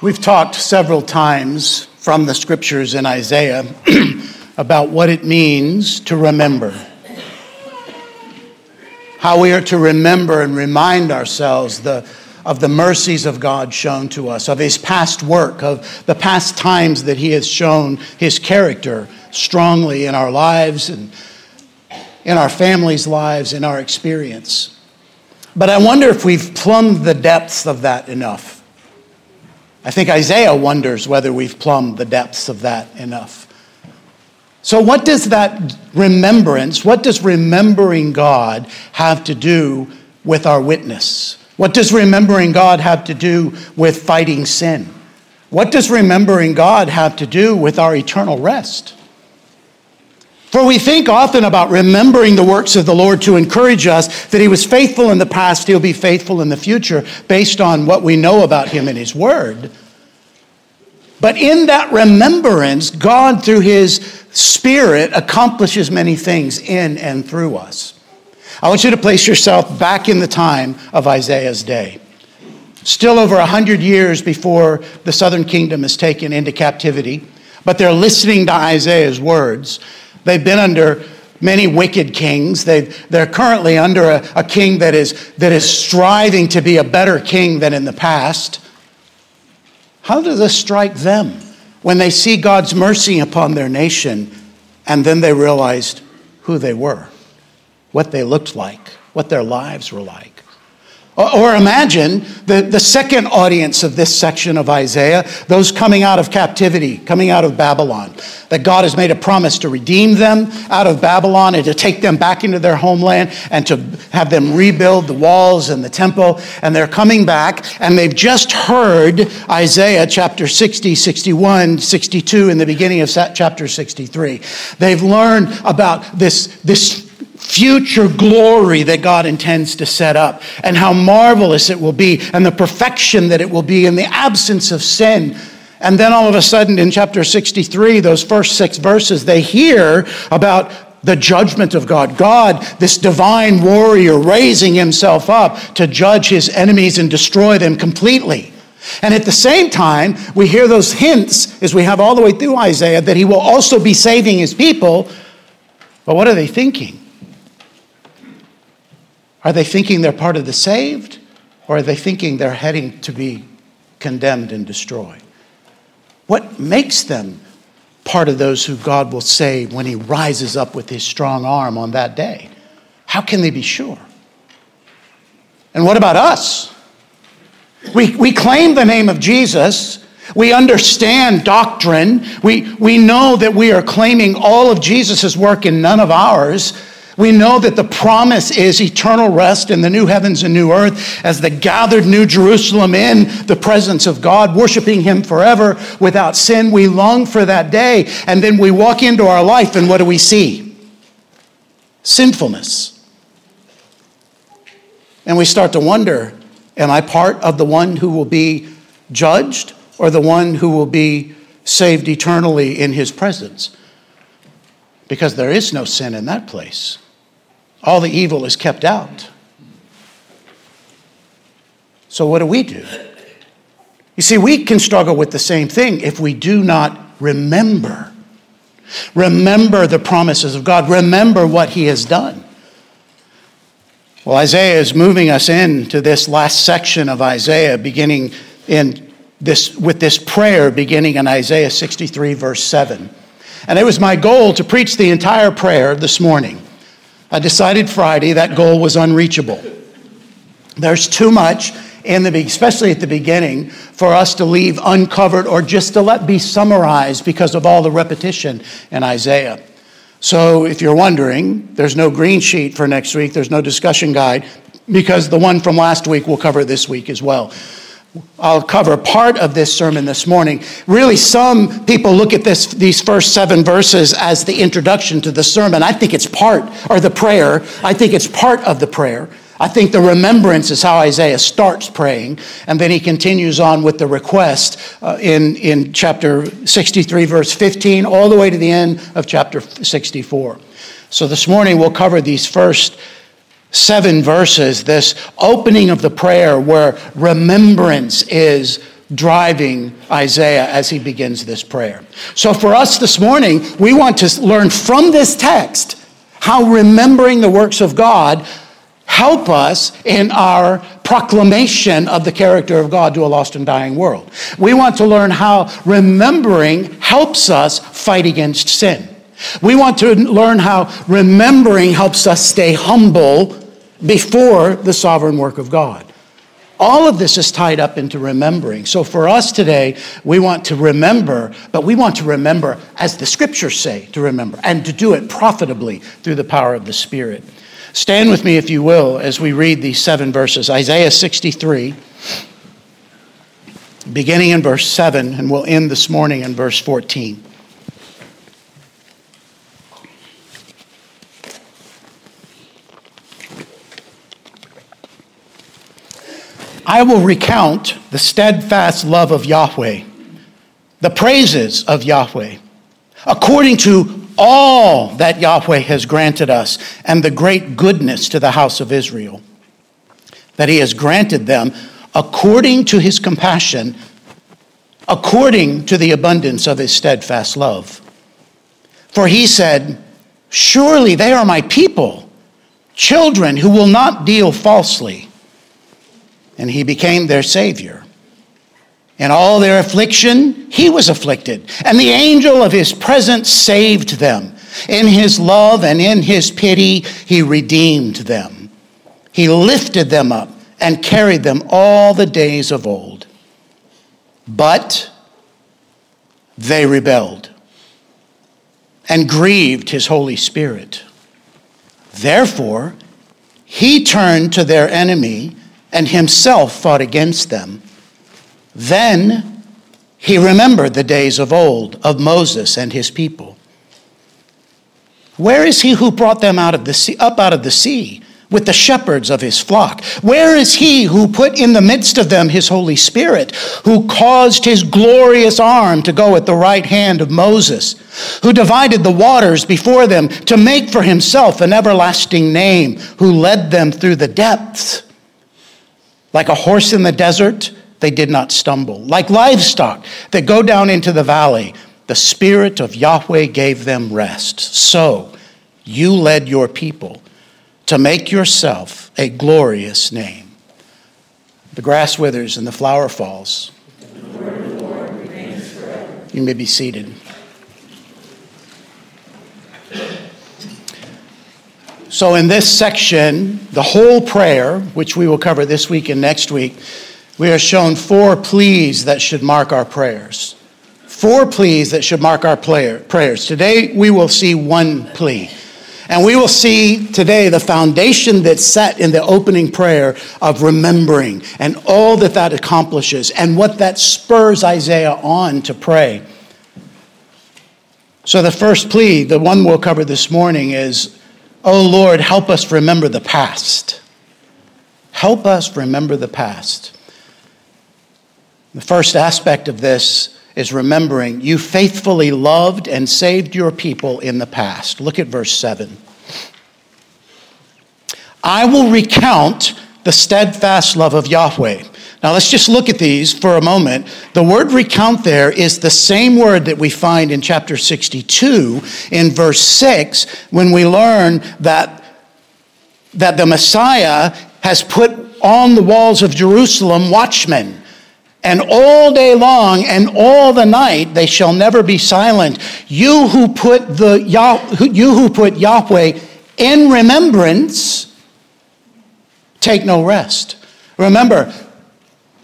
We've talked several times from the scriptures in Isaiah about what it means to remember. How we are to remember and remind ourselves the, of the mercies of God shown to us, of His past work, of the past times that He has shown His character strongly in our lives and in our families' lives, in our experience. But I wonder if we've plumbed the depths of that enough. I think Isaiah wonders whether we've plumbed the depths of that enough. So, what does that remembrance, what does remembering God have to do with our witness? What does remembering God have to do with fighting sin? What does remembering God have to do with our eternal rest? For we think often about remembering the works of the Lord to encourage us that He was faithful in the past, He'll be faithful in the future, based on what we know about Him in His Word. But in that remembrance, God, through His Spirit, accomplishes many things in and through us. I want you to place yourself back in the time of Isaiah's day. Still over 100 years before the southern kingdom is taken into captivity, but they're listening to Isaiah's words. They've been under many wicked kings. they they're currently under a, a king that is, that is striving to be a better king than in the past. How does this strike them when they see God's mercy upon their nation and then they realized who they were, what they looked like, what their lives were like? Or imagine the, the second audience of this section of Isaiah, those coming out of captivity, coming out of Babylon, that God has made a promise to redeem them out of Babylon and to take them back into their homeland and to have them rebuild the walls and the temple. And they're coming back and they've just heard Isaiah chapter 60, 61, 62 in the beginning of chapter 63. They've learned about this, this future glory that God intends to set up, and how marvelous it will be, and the perfection that it will be in the absence of sin. And then all of a sudden, in chapter 63, those first six verses, they hear about the judgment of God. God, this divine warrior, raising himself up to judge his enemies and destroy them completely. And at the same time, we hear those hints as we have all the way through Isaiah that he will also be saving his people. But what are they thinking? Are they thinking they're part of the saved? Or are they thinking they're heading to be condemned and destroyed? What makes them part of those who God will save when He rises up with His strong arm on that day? How can they be sure? And what about us? We, we claim the name of Jesus. We understand doctrine. We, we know that we are claiming all of Jesus' work and none of ours. We know that the promise is eternal rest in the new heavens and new earth as the gathered New Jerusalem in the presence of God, worshiping Him forever without sin. We long for that day. And then we walk into our life, and what do we see? Sinfulness. And we start to wonder am I part of the one who will be judged or the one who will be saved eternally in His presence? Because there is no sin in that place all the evil is kept out. So, what do we do? You see, we can struggle with the same thing if we do not remember. Remember the promises of God, remember what He has done. Well, Isaiah is moving us into this last section of Isaiah, beginning in this, with this prayer beginning in Isaiah 63, verse 7. And it was my goal to preach the entire prayer this morning. I decided Friday that goal was unreachable. There's too much in the especially at the beginning for us to leave uncovered or just to let be summarized because of all the repetition in Isaiah. So if you're wondering, there's no green sheet for next week, there's no discussion guide because the one from last week will cover this week as well. I'll cover part of this sermon this morning. Really, some people look at this, these first seven verses as the introduction to the sermon. I think it's part, or the prayer. I think it's part of the prayer. I think the remembrance is how Isaiah starts praying, and then he continues on with the request uh, in, in chapter 63, verse 15, all the way to the end of chapter 64. So this morning we'll cover these first seven verses, this opening of the prayer where remembrance is driving Isaiah as he begins this prayer. So, for us this morning, we want to learn from this text how remembering the works of God help us in our proclamation of the character of God to a lost and dying world. We want to learn how remembering helps us fight against sin. We want to learn how remembering helps us stay humble before the sovereign work of God. All of this is tied up into remembering. So for us today, we want to remember, but we want to remember as the scriptures say to remember, and to do it profitably through the power of the Spirit. Stand with me, if you will, as we read these seven verses Isaiah 63, beginning in verse 7, and we'll end this morning in verse 14. I will recount the steadfast love of Yahweh, the praises of Yahweh, according to all that Yahweh has granted us, and the great goodness to the house of Israel, that he has granted them according to his compassion, according to the abundance of his steadfast love. For he said, Surely they are my people, children who will not deal falsely and he became their Savior. In all their affliction, he was afflicted, and the angel of his presence saved them. In his love and in his pity, he redeemed them. He lifted them up and carried them all the days of old. But they rebelled and grieved his Holy Spirit. Therefore, he turned to their enemy and himself fought against them. Then he remembered the days of old of Moses and his people. Where is he who brought them out of the sea, up out of the sea with the shepherds of his flock? Where is he who put in the midst of them his Holy Spirit, who caused his glorious arm to go at the right hand of Moses, who divided the waters before them to make for himself an everlasting name, who led them through the depths? Like a horse in the desert, they did not stumble. Like livestock that go down into the valley, the Spirit of Yahweh gave them rest. So you led your people to make yourself a glorious name. The grass withers and the flower falls. You may be seated. So, in this section, the whole prayer, which we will cover this week and next week, we are shown four pleas that should mark our prayers. Four pleas that should mark our prayers. Today, we will see one plea. And we will see today the foundation that's set in the opening prayer of remembering and all that that accomplishes and what that spurs Isaiah on to pray. So, the first plea, the one we'll cover this morning, is Oh Lord, help us remember the past. Help us remember the past. The first aspect of this is remembering you faithfully loved and saved your people in the past. Look at verse 7. I will recount the steadfast love of Yahweh. Now let's just look at these for a moment. The word recount there is the same word that we find in chapter 62 in verse 6 when we learn that, that the Messiah has put on the walls of Jerusalem watchmen. And all day long and all the night they shall never be silent. You who put the you who put Yahweh in remembrance, take no rest. Remember,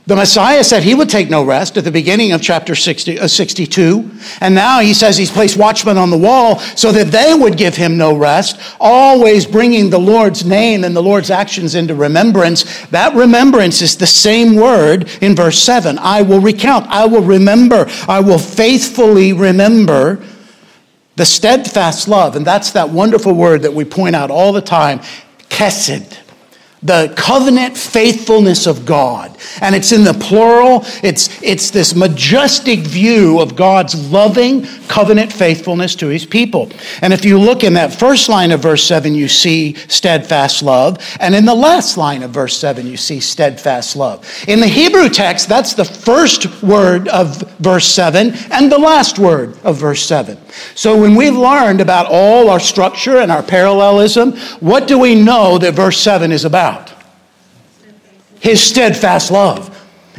the Messiah said he would take no rest at the beginning of chapter 60, uh, 62. And now he says he's placed watchmen on the wall so that they would give him no rest, always bringing the Lord's name and the Lord's actions into remembrance. That remembrance is the same word in verse 7. I will recount, I will remember, I will faithfully remember the steadfast love. And that's that wonderful word that we point out all the time, chesed the covenant faithfulness of God. And it's in the plural. It's, it's this majestic view of God's loving covenant faithfulness to his people. And if you look in that first line of verse 7, you see steadfast love. And in the last line of verse 7, you see steadfast love. In the Hebrew text, that's the first word of verse 7 and the last word of verse 7. So when we've learned about all our structure and our parallelism, what do we know that verse 7 is about? His steadfast love.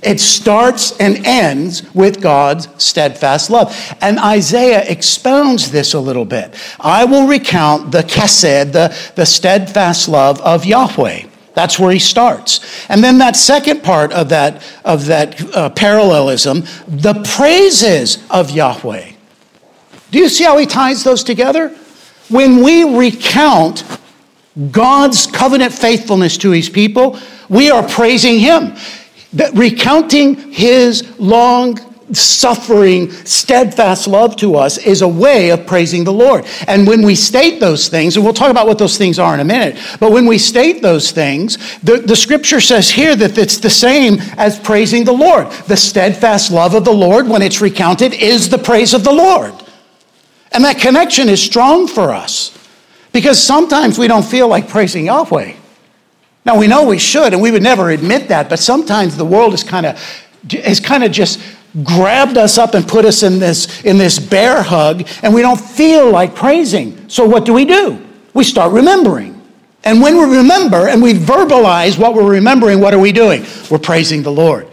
It starts and ends with God's steadfast love. And Isaiah expounds this a little bit. I will recount the chesed, the, the steadfast love of Yahweh. That's where he starts. And then that second part of that, of that uh, parallelism, the praises of Yahweh. Do you see how he ties those together? When we recount God's covenant faithfulness to his people, we are praising him. recounting his long suffering, steadfast love to us is a way of praising the Lord. And when we state those things, and we'll talk about what those things are in a minute, but when we state those things, the, the scripture says here that it's the same as praising the Lord. The steadfast love of the Lord, when it's recounted, is the praise of the Lord. And that connection is strong for us because sometimes we don't feel like praising Yahweh. Now we know we should, and we would never admit that, but sometimes the world is kind of kind of just grabbed us up and put us in this in this bear hug, and we don't feel like praising. So what do we do? We start remembering. And when we remember and we verbalize what we're remembering, what are we doing? We're praising the Lord.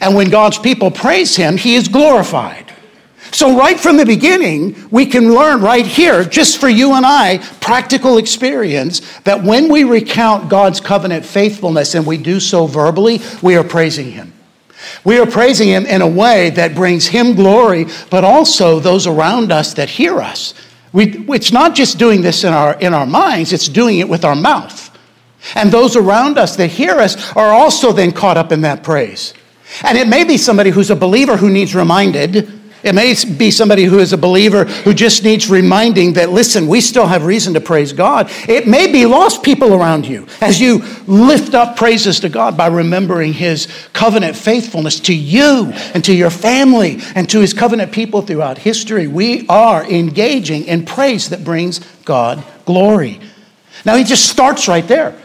And when God's people praise him, he is glorified. So, right from the beginning, we can learn right here, just for you and I, practical experience, that when we recount God's covenant faithfulness and we do so verbally, we are praising Him. We are praising Him in a way that brings Him glory, but also those around us that hear us. We, it's not just doing this in our, in our minds, it's doing it with our mouth. And those around us that hear us are also then caught up in that praise. And it may be somebody who's a believer who needs reminded it may be somebody who is a believer who just needs reminding that, listen, we still have reason to praise God. It may be lost people around you as you lift up praises to God by remembering His covenant faithfulness to you and to your family and to His covenant people throughout history. We are engaging in praise that brings God glory. Now, He just starts right there.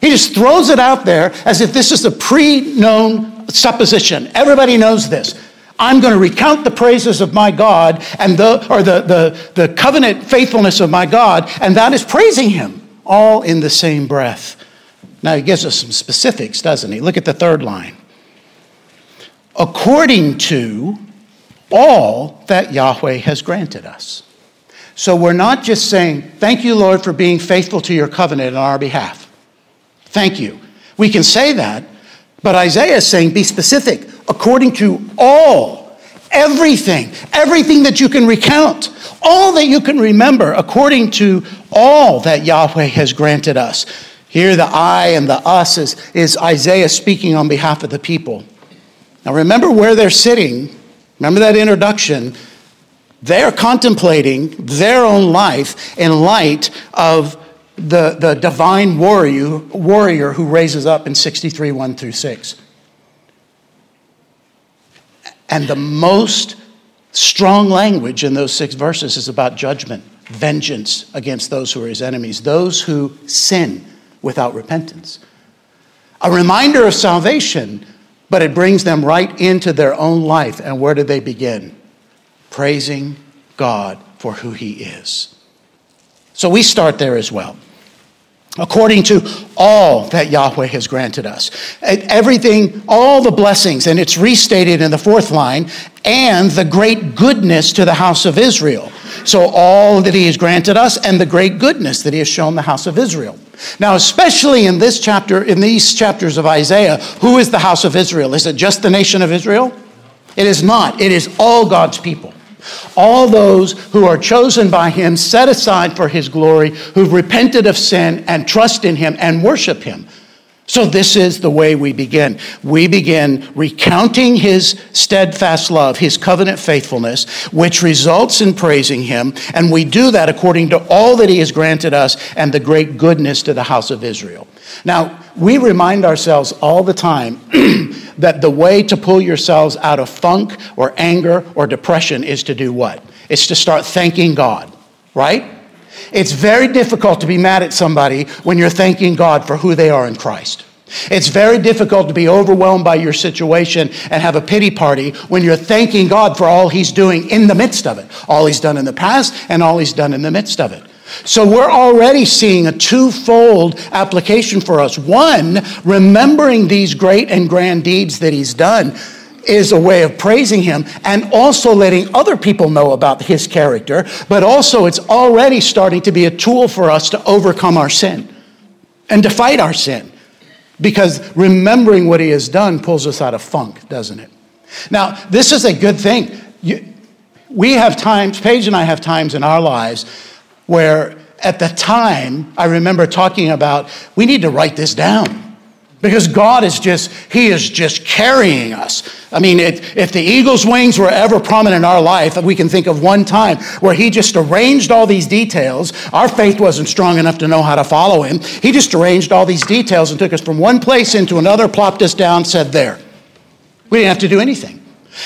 He just throws it out there as if this is a pre known supposition. Everybody knows this. I'm going to recount the praises of my God and the, or the, the, the covenant faithfulness of my God, and that is praising him all in the same breath. Now he gives us some specifics, doesn't he? Look at the third line. According to all that Yahweh has granted us. So we're not just saying, Thank you, Lord, for being faithful to your covenant on our behalf. Thank you. We can say that, but Isaiah is saying, Be specific according to all, everything, everything that you can recount, all that you can remember, according to all that Yahweh has granted us. Here, the I and the us is, is Isaiah speaking on behalf of the people. Now, remember where they're sitting. Remember that introduction. They're contemplating their own life in light of the, the divine warrior, warrior who raises up in 63 1 through 6. And the most strong language in those six verses is about judgment, vengeance against those who are his enemies, those who sin without repentance. A reminder of salvation, but it brings them right into their own life. And where do they begin? Praising God for who he is. So we start there as well according to all that Yahweh has granted us. Everything, all the blessings, and it's restated in the fourth line, and the great goodness to the house of Israel. So, all that He has granted us, and the great goodness that He has shown the house of Israel. Now, especially in this chapter, in these chapters of Isaiah, who is the house of Israel? Is it just the nation of Israel? It is not, it is all God's people. All those who are chosen by him, set aside for his glory, who've repented of sin and trust in him and worship him. So, this is the way we begin. We begin recounting his steadfast love, his covenant faithfulness, which results in praising him. And we do that according to all that he has granted us and the great goodness to the house of Israel. Now, we remind ourselves all the time that the way to pull yourselves out of funk or anger or depression is to do what? It's to start thanking God, right? It's very difficult to be mad at somebody when you're thanking God for who they are in Christ. It's very difficult to be overwhelmed by your situation and have a pity party when you're thanking God for all He's doing in the midst of it, all He's done in the past and all He's done in the midst of it. So we're already seeing a twofold application for us. One, remembering these great and grand deeds that He's done is a way of praising him and also letting other people know about his character, but also it's already starting to be a tool for us to overcome our sin and to fight our sin. Because remembering what he has done pulls us out of funk, doesn't it? Now, this is a good thing. You, we have times, Paige and I have times in our lives where at the time, I remember talking about, we need to write this down. Because God is just, He is just carrying us. I mean, it, if the eagle's wings were ever prominent in our life, we can think of one time where He just arranged all these details. Our faith wasn't strong enough to know how to follow Him. He just arranged all these details and took us from one place into another, plopped us down, said, There. We didn't have to do anything.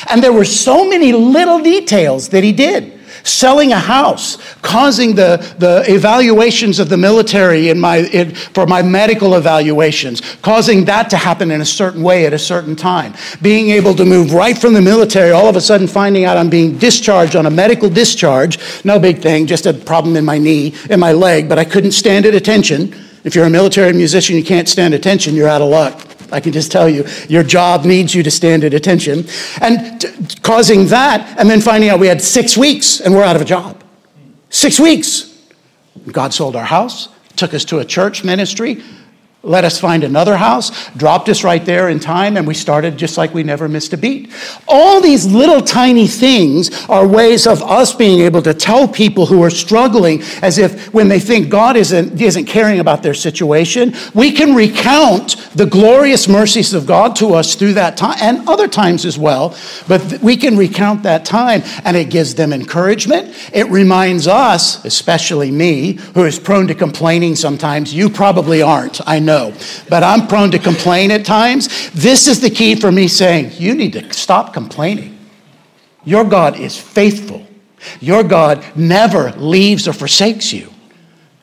And there were so many little details that He did selling a house, causing the, the evaluations of the military in my, in, for my medical evaluations, causing that to happen in a certain way at a certain time, being able to move right from the military, all of a sudden finding out I'm being discharged on a medical discharge, no big thing, just a problem in my knee, in my leg, but I couldn't stand at attention. If you're a military musician, you can't stand attention, you're out of luck. I can just tell you, your job needs you to stand at attention. And t- causing that, and then finding out we had six weeks and we're out of a job. Six weeks. God sold our house, took us to a church ministry, let us find another house, dropped us right there in time, and we started just like we never missed a beat. All these little tiny things are ways of us being able to tell people who are struggling as if when they think God isn't, isn't caring about their situation, we can recount the glorious mercies of God to us through that time and other times as well. But we can recount that time, and it gives them encouragement. It reminds us, especially me, who is prone to complaining sometimes, you probably aren't, I know know. But I'm prone to complain at times. This is the key for me saying, you need to stop complaining. Your God is faithful. Your God never leaves or forsakes you.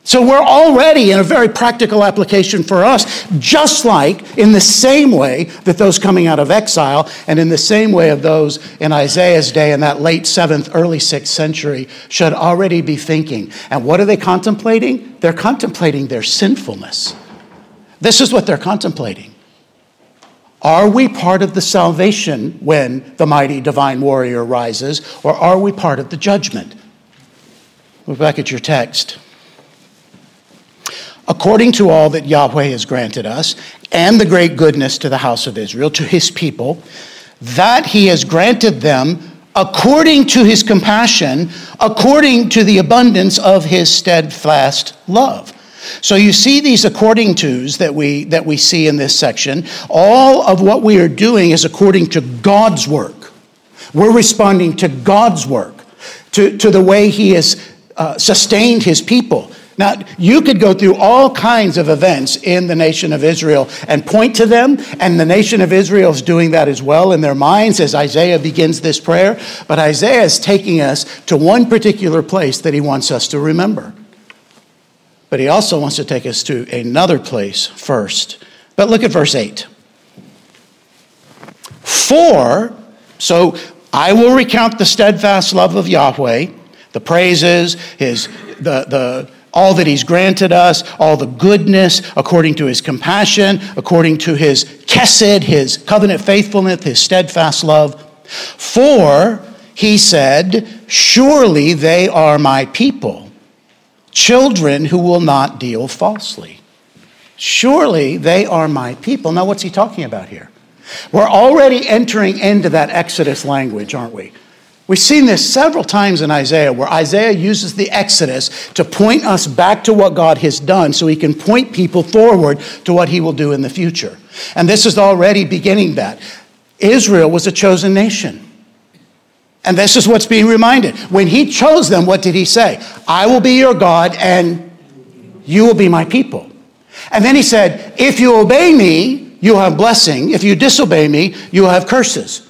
So we're already in a very practical application for us, just like in the same way that those coming out of exile and in the same way of those in Isaiah's day in that late 7th, early 6th century should already be thinking. And what are they contemplating? They're contemplating their sinfulness. This is what they're contemplating. Are we part of the salvation when the mighty divine warrior rises, or are we part of the judgment? Look back at your text. According to all that Yahweh has granted us, and the great goodness to the house of Israel, to his people, that he has granted them according to his compassion, according to the abundance of his steadfast love. So you see these according tos that we that we see in this section. All of what we are doing is according to God's work. We're responding to God's work, to, to the way He has uh, sustained His people. Now, you could go through all kinds of events in the nation of Israel and point to them, and the nation of Israel is doing that as well in their minds as Isaiah begins this prayer. But Isaiah is taking us to one particular place that he wants us to remember. But he also wants to take us to another place first. But look at verse 8. For, so I will recount the steadfast love of Yahweh, the praises, his, the, the, all that he's granted us, all the goodness according to his compassion, according to his chesed, his covenant faithfulness, his steadfast love. For, he said, surely they are my people children who will not deal falsely. Surely they are my people. Now, what's he talking about here? We're already entering into that Exodus language, aren't we? We've seen this several times in Isaiah, where Isaiah uses the Exodus to point us back to what God has done so he can point people forward to what he will do in the future. And this is already beginning that. Israel was a chosen nation. And this is what's being reminded. When he chose them, what did he say? I will be your God and you will be my people. And then he said, If you obey me, you'll have blessing. If you disobey me, you'll have curses.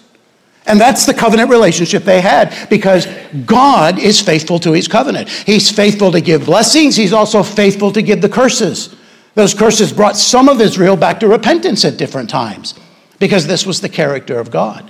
And that's the covenant relationship they had because God is faithful to his covenant. He's faithful to give blessings, he's also faithful to give the curses. Those curses brought some of Israel back to repentance at different times because this was the character of God.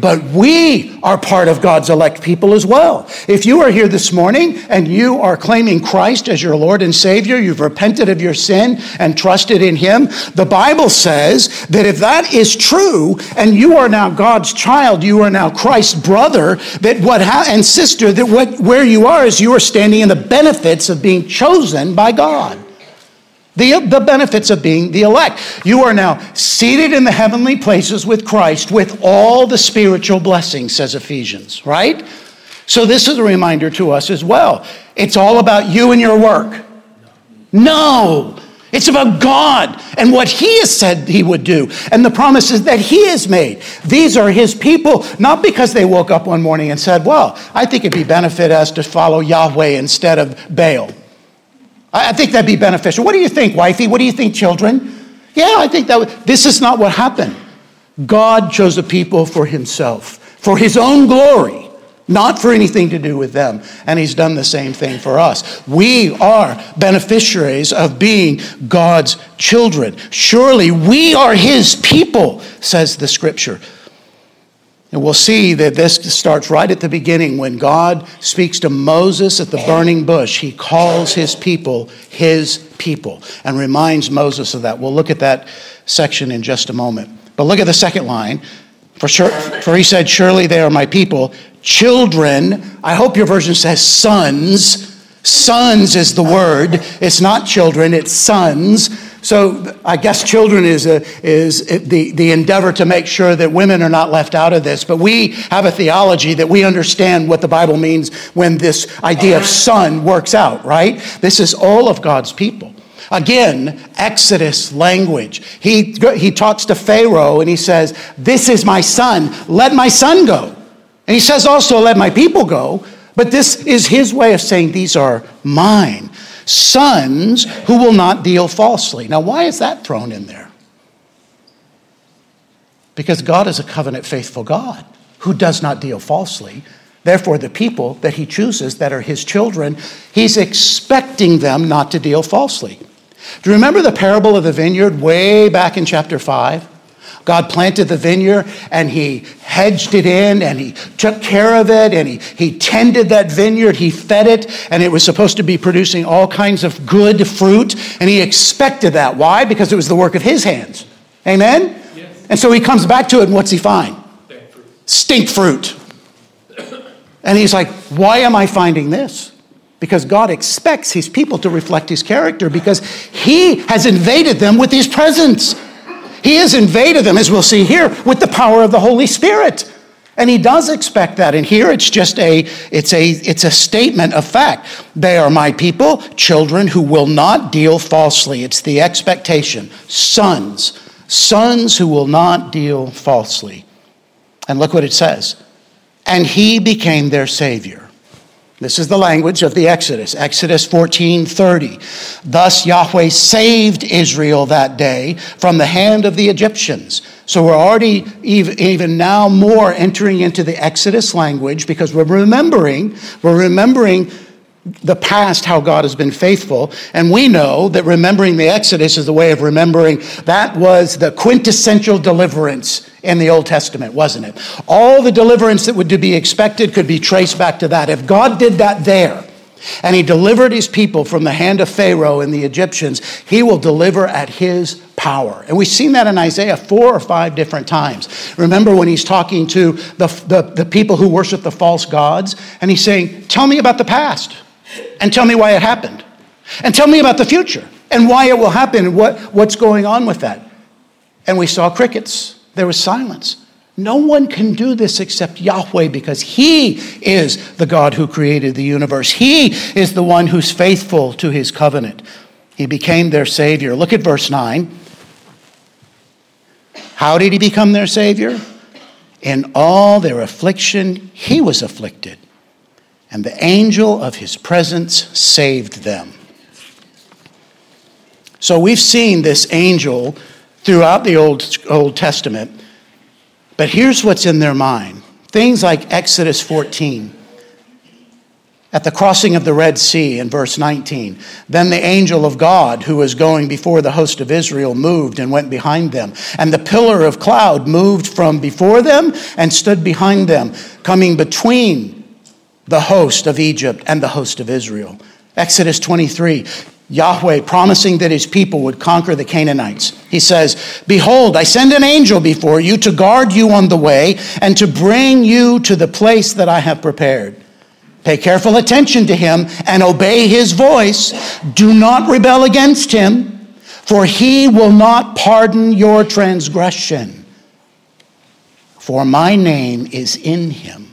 But we are part of God's elect people as well. If you are here this morning and you are claiming Christ as your Lord and Savior, you've repented of your sin and trusted in Him, the Bible says that if that is true and you are now God's child, you are now Christ's brother, that what ha- and sister, that what, where you are is you are standing in the benefits of being chosen by God. The, the benefits of being the elect. You are now seated in the heavenly places with Christ with all the spiritual blessings, says Ephesians, right? So, this is a reminder to us as well. It's all about you and your work. No, it's about God and what He has said He would do and the promises that He has made. These are His people, not because they woke up one morning and said, Well, I think it'd be benefit us to follow Yahweh instead of Baal. I think that'd be beneficial. What do you think, wifey? What do you think, children? Yeah, I think that this is not what happened. God chose a people for himself, for his own glory, not for anything to do with them. And he's done the same thing for us. We are beneficiaries of being God's children. Surely we are his people, says the scripture. And we'll see that this starts right at the beginning when God speaks to Moses at the burning bush. He calls his people his people and reminds Moses of that. We'll look at that section in just a moment. But look at the second line. For, sure, for he said, Surely they are my people. Children, I hope your version says sons. Sons is the word. It's not children, it's sons so I guess children is, a, is the, the endeavor to make sure that women are not left out of this. But we have a theology that we understand what the Bible means when this idea of son works out, right? This is all of God's people. Again, Exodus language. He, he talks to Pharaoh and he says, This is my son, let my son go. And he says also, Let my people go. But this is his way of saying, These are mine sons who will not deal falsely. Now, why is that thrown in there? Because God is a covenant faithful God who does not deal falsely. Therefore, the people that he chooses that are his children, he's expecting them not to deal falsely. Do you remember the parable of the vineyard way back in chapter 5? God planted the vineyard and he hedged it in and he took care of it and he, he tended that vineyard. He fed it and it was supposed to be producing all kinds of good fruit. And he expected that. Why? Because it was the work of his hands. Amen? Yes. And so he comes back to it and what's he find? Stink fruit. And he's like, why am I finding this? Because God expects his people to reflect his character because he has invaded them with his presence. He has invaded them, as we'll see here, with the power of the Holy Spirit. And he does expect that. And here it's just a it's a it's a statement of fact. They are my people, children who will not deal falsely. It's the expectation. Sons, sons who will not deal falsely. And look what it says. And he became their savior. This is the language of the Exodus. Exodus 14 30. Thus Yahweh saved Israel that day from the hand of the Egyptians. So we're already even now more entering into the Exodus language because we're remembering, we're remembering the past, how God has been faithful. And we know that remembering the Exodus is the way of remembering that was the quintessential deliverance in the Old Testament, wasn't it? All the deliverance that would be expected could be traced back to that. If God did that there, and he delivered his people from the hand of Pharaoh and the Egyptians, he will deliver at his power. And we've seen that in Isaiah four or five different times. Remember when he's talking to the, the, the people who worship the false gods, and he's saying, Tell me about the past and tell me why it happened. And tell me about the future and why it will happen and what, what's going on with that. And we saw crickets. There was silence. No one can do this except Yahweh because He is the God who created the universe. He is the one who's faithful to His covenant. He became their Savior. Look at verse 9. How did He become their Savior? In all their affliction, He was afflicted and the angel of his presence saved them. So we've seen this angel throughout the Old, Old Testament, but here's what's in their mind things like Exodus 14 at the crossing of the Red Sea in verse 19. Then the angel of God, who was going before the host of Israel, moved and went behind them. And the pillar of cloud moved from before them and stood behind them, coming between the host of Egypt and the host of Israel. Exodus 23. Yahweh promising that his people would conquer the Canaanites. He says, Behold, I send an angel before you to guard you on the way and to bring you to the place that I have prepared. Pay careful attention to him and obey his voice. Do not rebel against him, for he will not pardon your transgression. For my name is in him.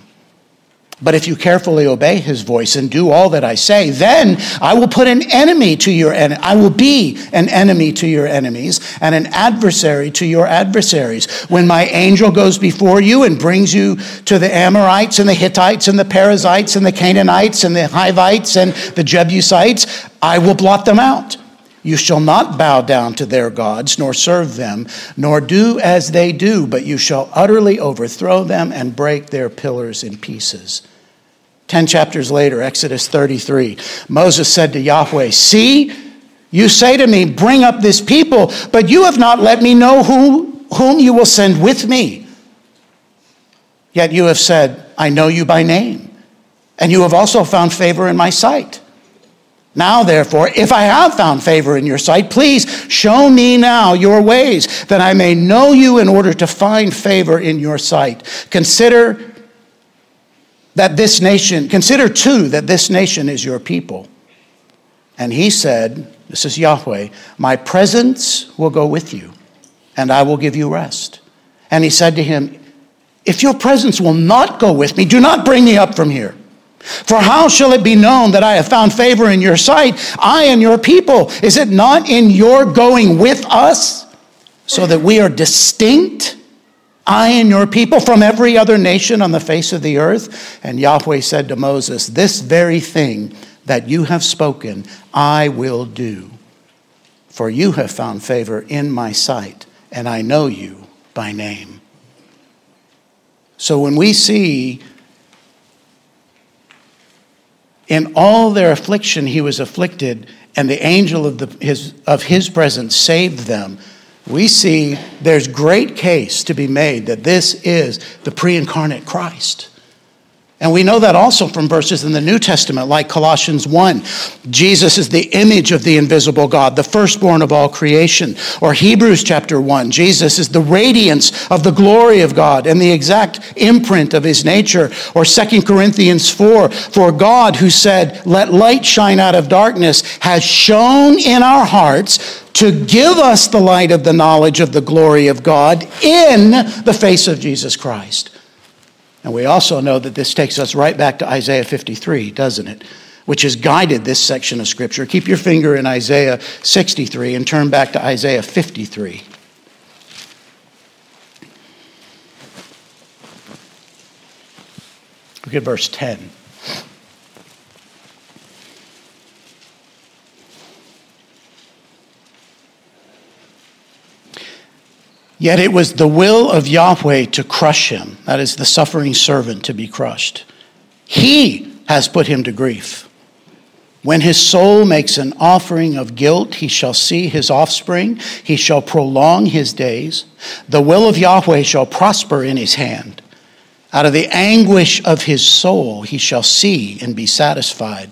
But if you carefully obey his voice and do all that I say, then I will put an enemy to your en- I will be an enemy to your enemies and an adversary to your adversaries. When my angel goes before you and brings you to the Amorites and the Hittites and the Perizzites and the Canaanites and the Hivites and the Jebusites, I will blot them out. You shall not bow down to their gods, nor serve them, nor do as they do, but you shall utterly overthrow them and break their pillars in pieces. Ten chapters later, Exodus 33, Moses said to Yahweh, See, you say to me, Bring up this people, but you have not let me know who, whom you will send with me. Yet you have said, I know you by name, and you have also found favor in my sight. Now, therefore, if I have found favor in your sight, please show me now your ways, that I may know you in order to find favor in your sight. Consider that this nation, consider too that this nation is your people. And he said, This is Yahweh, my presence will go with you, and I will give you rest. And he said to him, If your presence will not go with me, do not bring me up from here. For how shall it be known that I have found favor in your sight, I and your people? Is it not in your going with us, so that we are distinct, I and your people, from every other nation on the face of the earth? And Yahweh said to Moses, This very thing that you have spoken, I will do. For you have found favor in my sight, and I know you by name. So when we see in all their affliction, he was afflicted, and the angel of, the, his, of his presence saved them. We see there's great case to be made that this is the pre incarnate Christ. And we know that also from verses in the New Testament, like Colossians 1. Jesus is the image of the invisible God, the firstborn of all creation. Or Hebrews chapter 1. Jesus is the radiance of the glory of God and the exact imprint of his nature. Or 2 Corinthians 4. For God, who said, Let light shine out of darkness, has shone in our hearts to give us the light of the knowledge of the glory of God in the face of Jesus Christ. And we also know that this takes us right back to Isaiah 53, doesn't it? Which has guided this section of Scripture. Keep your finger in Isaiah 63 and turn back to Isaiah 53. Look at verse 10. Yet it was the will of Yahweh to crush him, that is, the suffering servant to be crushed. He has put him to grief. When his soul makes an offering of guilt, he shall see his offspring, he shall prolong his days. The will of Yahweh shall prosper in his hand. Out of the anguish of his soul, he shall see and be satisfied.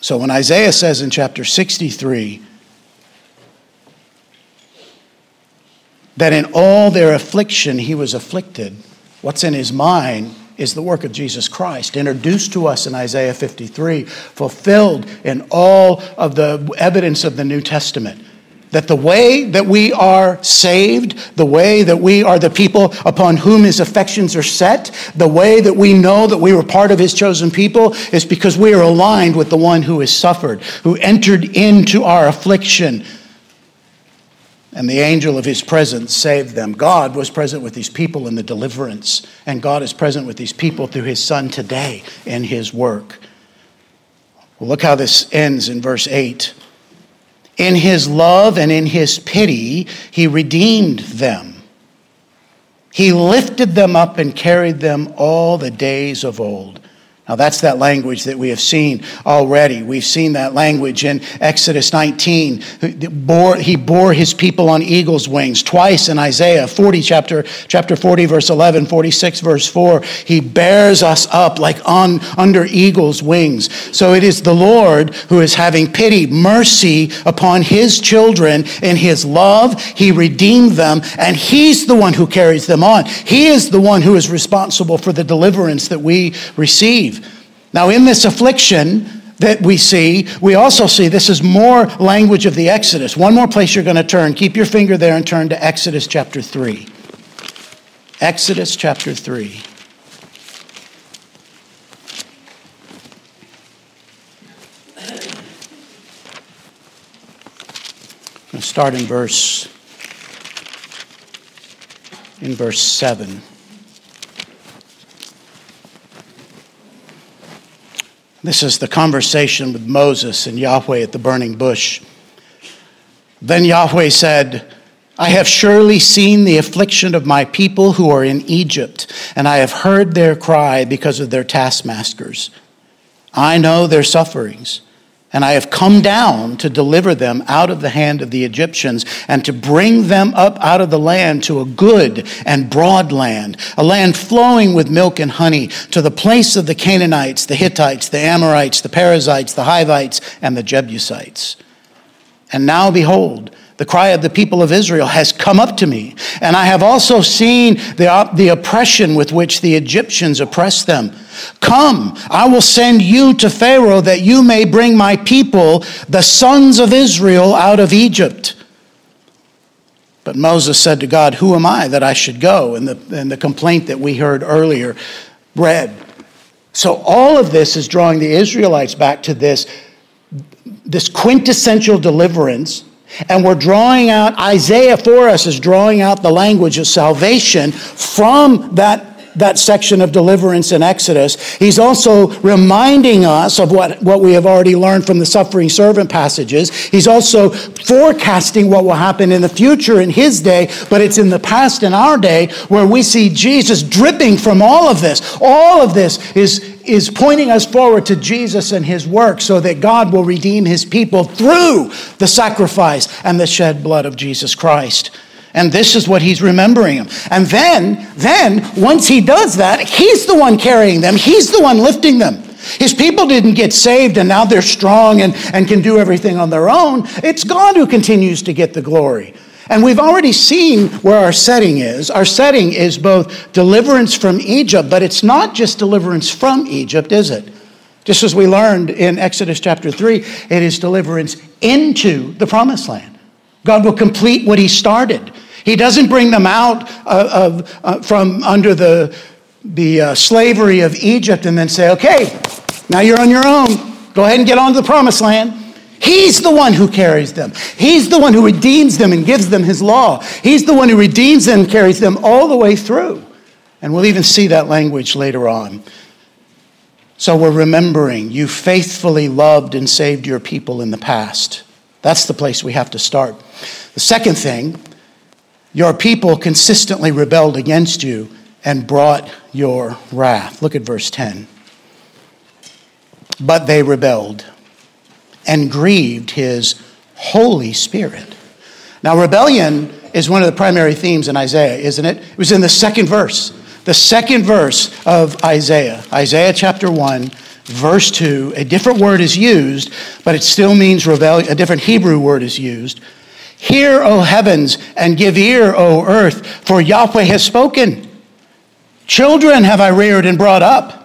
So when Isaiah says in chapter 63 that in all their affliction he was afflicted, what's in his mind is the work of Jesus Christ, introduced to us in Isaiah 53, fulfilled in all of the evidence of the New Testament. That the way that we are saved, the way that we are the people upon whom his affections are set, the way that we know that we were part of his chosen people is because we are aligned with the one who has suffered, who entered into our affliction, and the angel of his presence saved them. God was present with these people in the deliverance, and God is present with these people through his son today in his work. Well, look how this ends in verse 8. In his love and in his pity, he redeemed them. He lifted them up and carried them all the days of old. Now, that's that language that we have seen already. We've seen that language in Exodus 19. He bore his people on eagle's wings. Twice in Isaiah 40, chapter, chapter 40, verse 11, 46, verse 4. He bears us up like on under eagle's wings. So it is the Lord who is having pity, mercy upon his children in his love. He redeemed them, and he's the one who carries them on. He is the one who is responsible for the deliverance that we receive. Now, in this affliction that we see, we also see this is more language of the Exodus. One more place you're going to turn. Keep your finger there and turn to Exodus chapter 3. Exodus chapter 3. I'm going to start in verse in verse 7. This is the conversation with Moses and Yahweh at the burning bush. Then Yahweh said, I have surely seen the affliction of my people who are in Egypt, and I have heard their cry because of their taskmasters. I know their sufferings and I have come down to deliver them out of the hand of the Egyptians and to bring them up out of the land to a good and broad land, a land flowing with milk and honey, to the place of the Canaanites, the Hittites, the Amorites, the Perizzites, the Hivites, and the Jebusites. And now behold, the cry of the people of Israel has come up to me, and I have also seen the, the oppression with which the Egyptians oppress them. Come, I will send you to Pharaoh that you may bring my people, the sons of Israel, out of Egypt. But Moses said to God, Who am I that I should go? And the, and the complaint that we heard earlier read. So all of this is drawing the Israelites back to this, this quintessential deliverance and we're drawing out, Isaiah for us is drawing out the language of salvation from that that section of deliverance in Exodus. He's also reminding us of what, what we have already learned from the suffering servant passages. He's also forecasting what will happen in the future in his day, but it's in the past in our day where we see Jesus dripping from all of this. All of this is, is pointing us forward to Jesus and his work so that God will redeem his people through the sacrifice and the shed blood of Jesus Christ. And this is what he's remembering him. And then, then, once he does that, he's the one carrying them, he's the one lifting them. His people didn't get saved and now they're strong and, and can do everything on their own. It's God who continues to get the glory. And we've already seen where our setting is. Our setting is both deliverance from Egypt, but it's not just deliverance from Egypt, is it? Just as we learned in Exodus chapter 3, it is deliverance into the promised land. God will complete what He started. He doesn't bring them out of, of uh, from under the, the uh, slavery of Egypt and then say, okay, now you're on your own. Go ahead and get on to the promised land. He's the one who carries them. He's the one who redeems them and gives them his law. He's the one who redeems them and carries them all the way through. And we'll even see that language later on. So we're remembering you faithfully loved and saved your people in the past. That's the place we have to start. The second thing, your people consistently rebelled against you and brought your wrath. Look at verse 10. But they rebelled and grieved his Holy Spirit. Now, rebellion is one of the primary themes in Isaiah, isn't it? It was in the second verse. The second verse of Isaiah, Isaiah chapter 1, verse 2. A different word is used, but it still means rebellion. A different Hebrew word is used. Hear, O heavens, and give ear, O earth, for Yahweh has spoken. Children have I reared and brought up.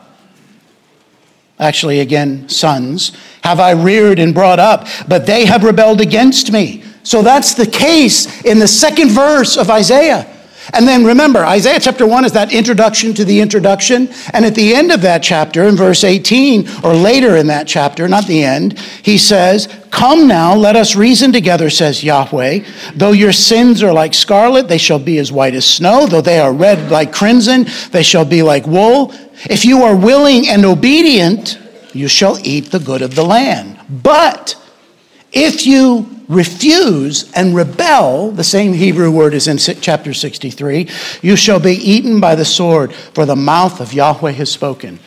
Actually, again, sons have I reared and brought up, but they have rebelled against me. So that's the case in the second verse of Isaiah. And then remember, Isaiah chapter 1 is that introduction to the introduction. And at the end of that chapter, in verse 18, or later in that chapter, not the end, he says, Come now, let us reason together, says Yahweh. Though your sins are like scarlet, they shall be as white as snow. Though they are red like crimson, they shall be like wool. If you are willing and obedient, you shall eat the good of the land. But if you refuse and rebel, the same Hebrew word is in chapter 63, you shall be eaten by the sword, for the mouth of Yahweh has spoken.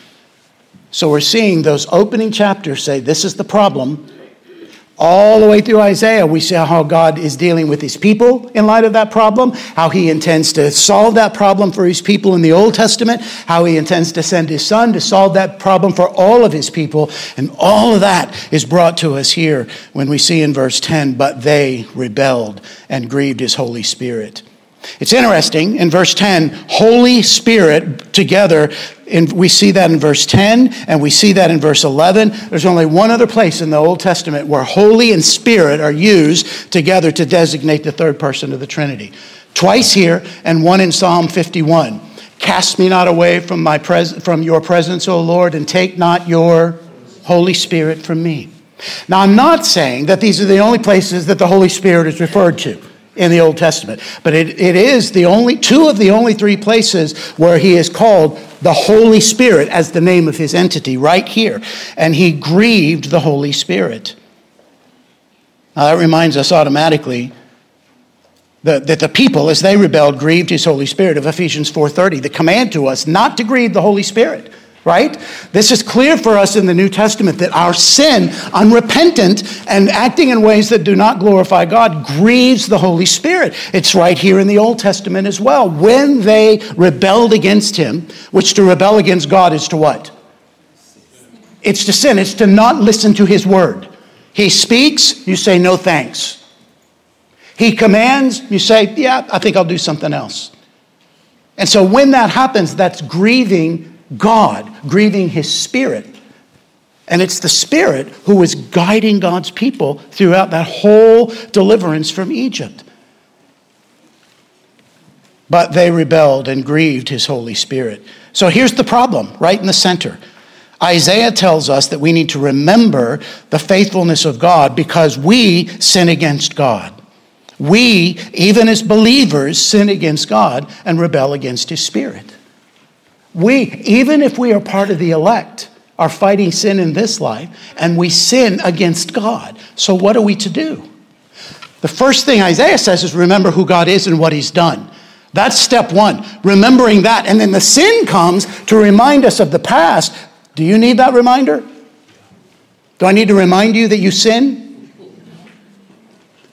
So we're seeing those opening chapters say this is the problem all the way through Isaiah, we see how God is dealing with his people in light of that problem, how he intends to solve that problem for his people in the Old Testament, how he intends to send his son to solve that problem for all of his people. And all of that is brought to us here when we see in verse 10 but they rebelled and grieved his Holy Spirit. It's interesting in verse 10, Holy Spirit together. In, we see that in verse 10 and we see that in verse 11. There's only one other place in the Old Testament where Holy and Spirit are used together to designate the third person of the Trinity. Twice here and one in Psalm 51. Cast me not away from, my pres- from your presence, O Lord, and take not your Holy Spirit from me. Now, I'm not saying that these are the only places that the Holy Spirit is referred to in the Old Testament. But it, it is the only two of the only three places where he is called the Holy Spirit as the name of his entity, right here. And he grieved the Holy Spirit. Now that reminds us automatically that, that the people, as they rebelled, grieved his Holy Spirit of Ephesians 4:30, the command to us not to grieve the Holy Spirit right? This is clear for us in the New Testament that our sin, unrepentant and acting in ways that do not glorify God, grieves the Holy Spirit. It's right here in the Old Testament as well. When they rebelled against Him, which to rebel against God is to what? It's to sin, it's to not listen to His word. He speaks, you say no thanks. He commands, you say, yeah, I think I'll do something else. And so when that happens, that's grieving God, grieving his spirit. And it's the Spirit who was guiding God's people throughout that whole deliverance from Egypt. But they rebelled and grieved his Holy Spirit. So here's the problem, right in the center. Isaiah tells us that we need to remember the faithfulness of God because we sin against God. We, even as believers, sin against God and rebel against his Spirit. We, even if we are part of the elect, are fighting sin in this life and we sin against God. So, what are we to do? The first thing Isaiah says is remember who God is and what he's done. That's step one, remembering that. And then the sin comes to remind us of the past. Do you need that reminder? Do I need to remind you that you sin?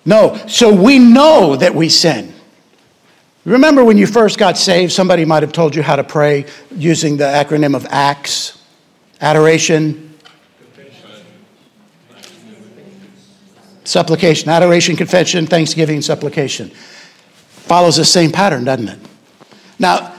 No. So we know that we sin. Remember when you first got saved, somebody might have told you how to pray using the acronym of ACTS adoration, supplication, adoration, confession, thanksgiving, supplication. Follows the same pattern, doesn't it? Now,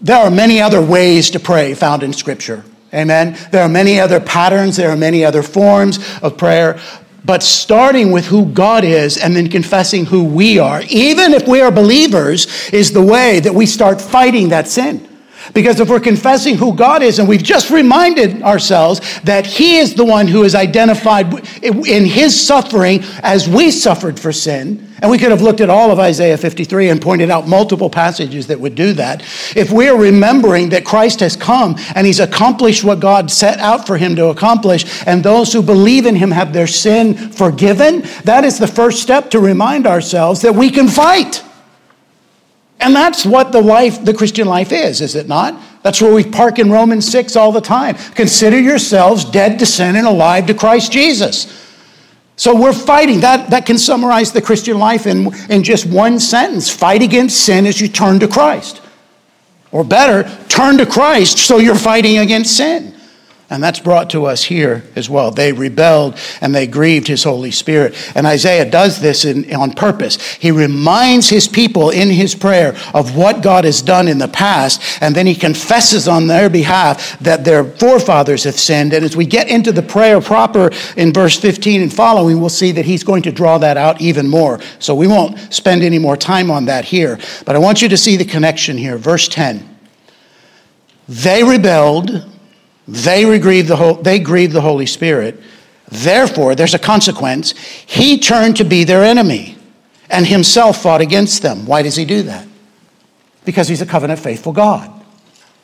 there are many other ways to pray found in Scripture. Amen. There are many other patterns, there are many other forms of prayer, but starting with who God is and then confessing who we are, even if we are believers, is the way that we start fighting that sin. Because if we're confessing who God is and we've just reminded ourselves that He is the one who is identified in His suffering as we suffered for sin, and we could have looked at all of Isaiah 53 and pointed out multiple passages that would do that. If we're remembering that Christ has come and He's accomplished what God set out for Him to accomplish, and those who believe in Him have their sin forgiven, that is the first step to remind ourselves that we can fight. And that's what the life, the Christian life is, is it not? That's where we park in Romans 6 all the time. Consider yourselves dead to sin and alive to Christ Jesus. So we're fighting. That, that can summarize the Christian life in, in just one sentence fight against sin as you turn to Christ. Or better, turn to Christ so you're fighting against sin. And that's brought to us here as well. They rebelled and they grieved his Holy Spirit. And Isaiah does this in, on purpose. He reminds his people in his prayer of what God has done in the past, and then he confesses on their behalf that their forefathers have sinned. And as we get into the prayer proper in verse 15 and following, we'll see that he's going to draw that out even more. So we won't spend any more time on that here. But I want you to see the connection here. Verse 10. They rebelled they grieved the, they grieved the Holy Spirit. Therefore, there's a consequence. He turned to be their enemy and himself fought against them. Why does he do that? Because he's a covenant faithful God,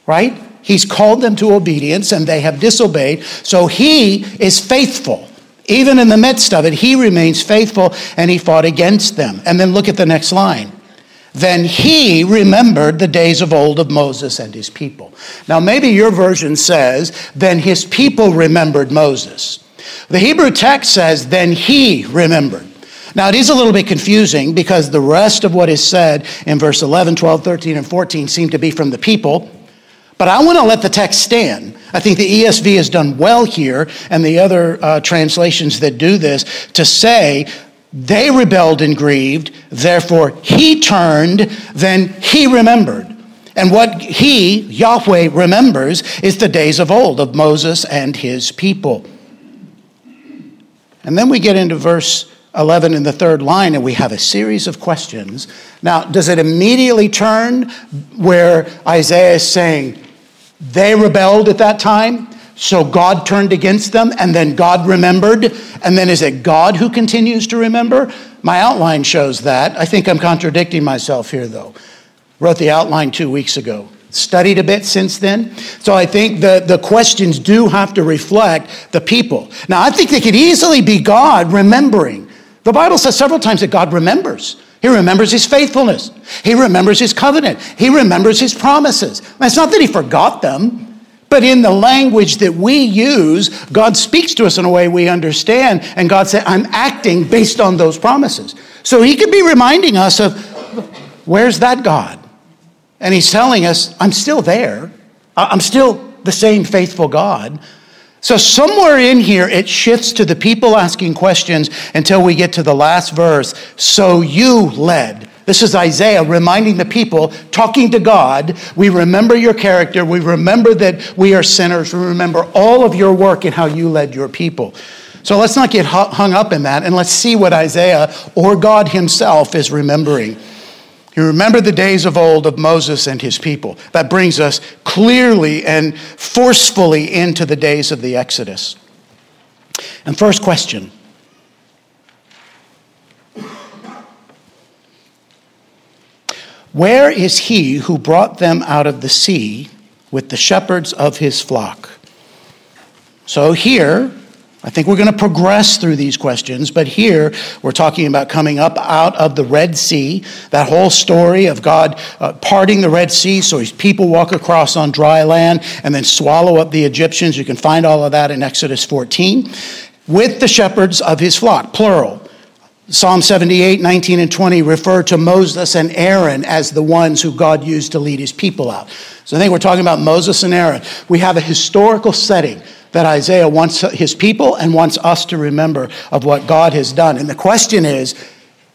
right? He's called them to obedience and they have disobeyed. So he is faithful. Even in the midst of it, he remains faithful and he fought against them. And then look at the next line. Then he remembered the days of old of Moses and his people. Now, maybe your version says, then his people remembered Moses. The Hebrew text says, then he remembered. Now, it is a little bit confusing because the rest of what is said in verse 11, 12, 13, and 14 seem to be from the people. But I want to let the text stand. I think the ESV has done well here, and the other uh, translations that do this, to say they rebelled and grieved, therefore he turned, then he remembered. And what he, Yahweh, remembers is the days of old of Moses and his people. And then we get into verse 11 in the third line, and we have a series of questions. Now, does it immediately turn where Isaiah is saying, they rebelled at that time? So God turned against them, and then God remembered, and then is it God who continues to remember? My outline shows that. I think I'm contradicting myself here, though. Wrote the outline two weeks ago. Studied a bit since then. So I think the, the questions do have to reflect the people. Now, I think they could easily be God remembering. The Bible says several times that God remembers. He remembers his faithfulness. He remembers his covenant. He remembers his promises. It's not that he forgot them. But in the language that we use, God speaks to us in a way we understand, and God said, I'm acting based on those promises. So He could be reminding us of, where's that God? And He's telling us, I'm still there. I'm still the same faithful God. So, somewhere in here, it shifts to the people asking questions until we get to the last verse. So you led. This is Isaiah reminding the people, talking to God, we remember your character, we remember that we are sinners, we remember all of your work and how you led your people. So let's not get hung up in that and let's see what Isaiah or God himself is remembering. You remember the days of old of Moses and his people. That brings us clearly and forcefully into the days of the Exodus. And first question Where is he who brought them out of the sea with the shepherds of his flock? So here, I think we're going to progress through these questions, but here we're talking about coming up out of the Red Sea, that whole story of God uh, parting the Red Sea so his people walk across on dry land and then swallow up the Egyptians. You can find all of that in Exodus 14. With the shepherds of his flock, plural. Psalm 78, 19, and 20 refer to Moses and Aaron as the ones who God used to lead his people out. So I think we're talking about Moses and Aaron. We have a historical setting that Isaiah wants his people and wants us to remember of what God has done. And the question is,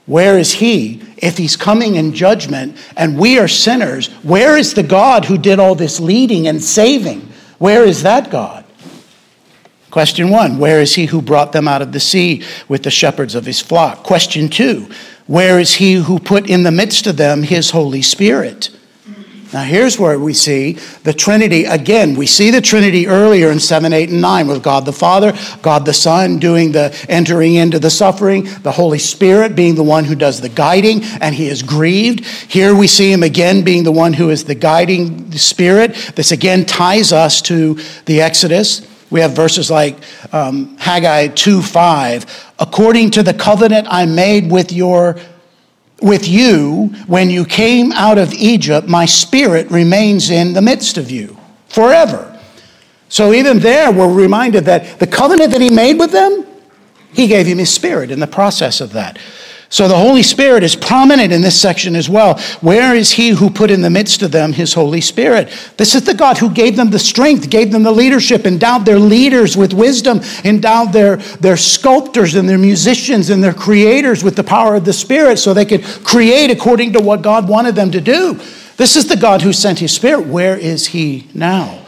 where is he if he's coming in judgment and we are sinners? Where is the God who did all this leading and saving? Where is that God? Question one Where is he who brought them out of the sea with the shepherds of his flock? Question two Where is he who put in the midst of them his Holy Spirit? Now, here's where we see the Trinity. Again, we see the Trinity earlier in 7, 8, and 9 with God the Father, God the Son doing the entering into the suffering, the Holy Spirit being the one who does the guiding, and he is grieved. Here we see him again being the one who is the guiding spirit. This again ties us to the Exodus. We have verses like um, Haggai 2 5. According to the covenant I made with your with you when you came out of Egypt, my spirit remains in the midst of you forever. So even there, we're reminded that the covenant that he made with them, he gave him his spirit in the process of that. So the Holy Spirit is prominent in this section as well. Where is He who put in the midst of them His Holy Spirit? This is the God who gave them the strength, gave them the leadership, endowed their leaders with wisdom, endowed their, their sculptors and their musicians and their creators with the power of the Spirit so they could create according to what God wanted them to do. This is the God who sent His Spirit. Where is He now?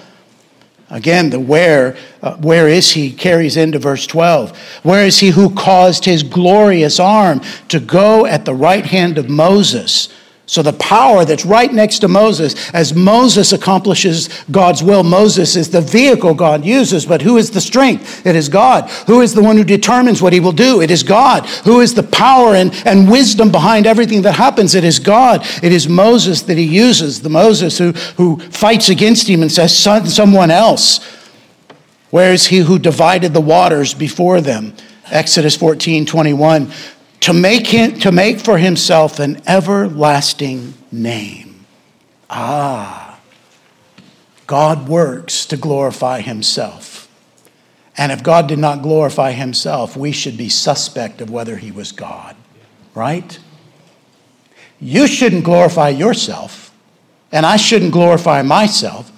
Again, the where, uh, where is he carries into verse 12. Where is he who caused his glorious arm to go at the right hand of Moses? So, the power that's right next to Moses, as Moses accomplishes God's will, Moses is the vehicle God uses, but who is the strength? It is God. Who is the one who determines what he will do? It is God. Who is the power and, and wisdom behind everything that happens? It is God. It is Moses that he uses, the Moses who, who fights against him and says, Son, someone else. Where is he who divided the waters before them? Exodus 14 21 to make, him, to make for himself an everlasting name. Ah, God works to glorify himself. And if God did not glorify himself, we should be suspect of whether he was God, right? You shouldn't glorify yourself, and I shouldn't glorify myself.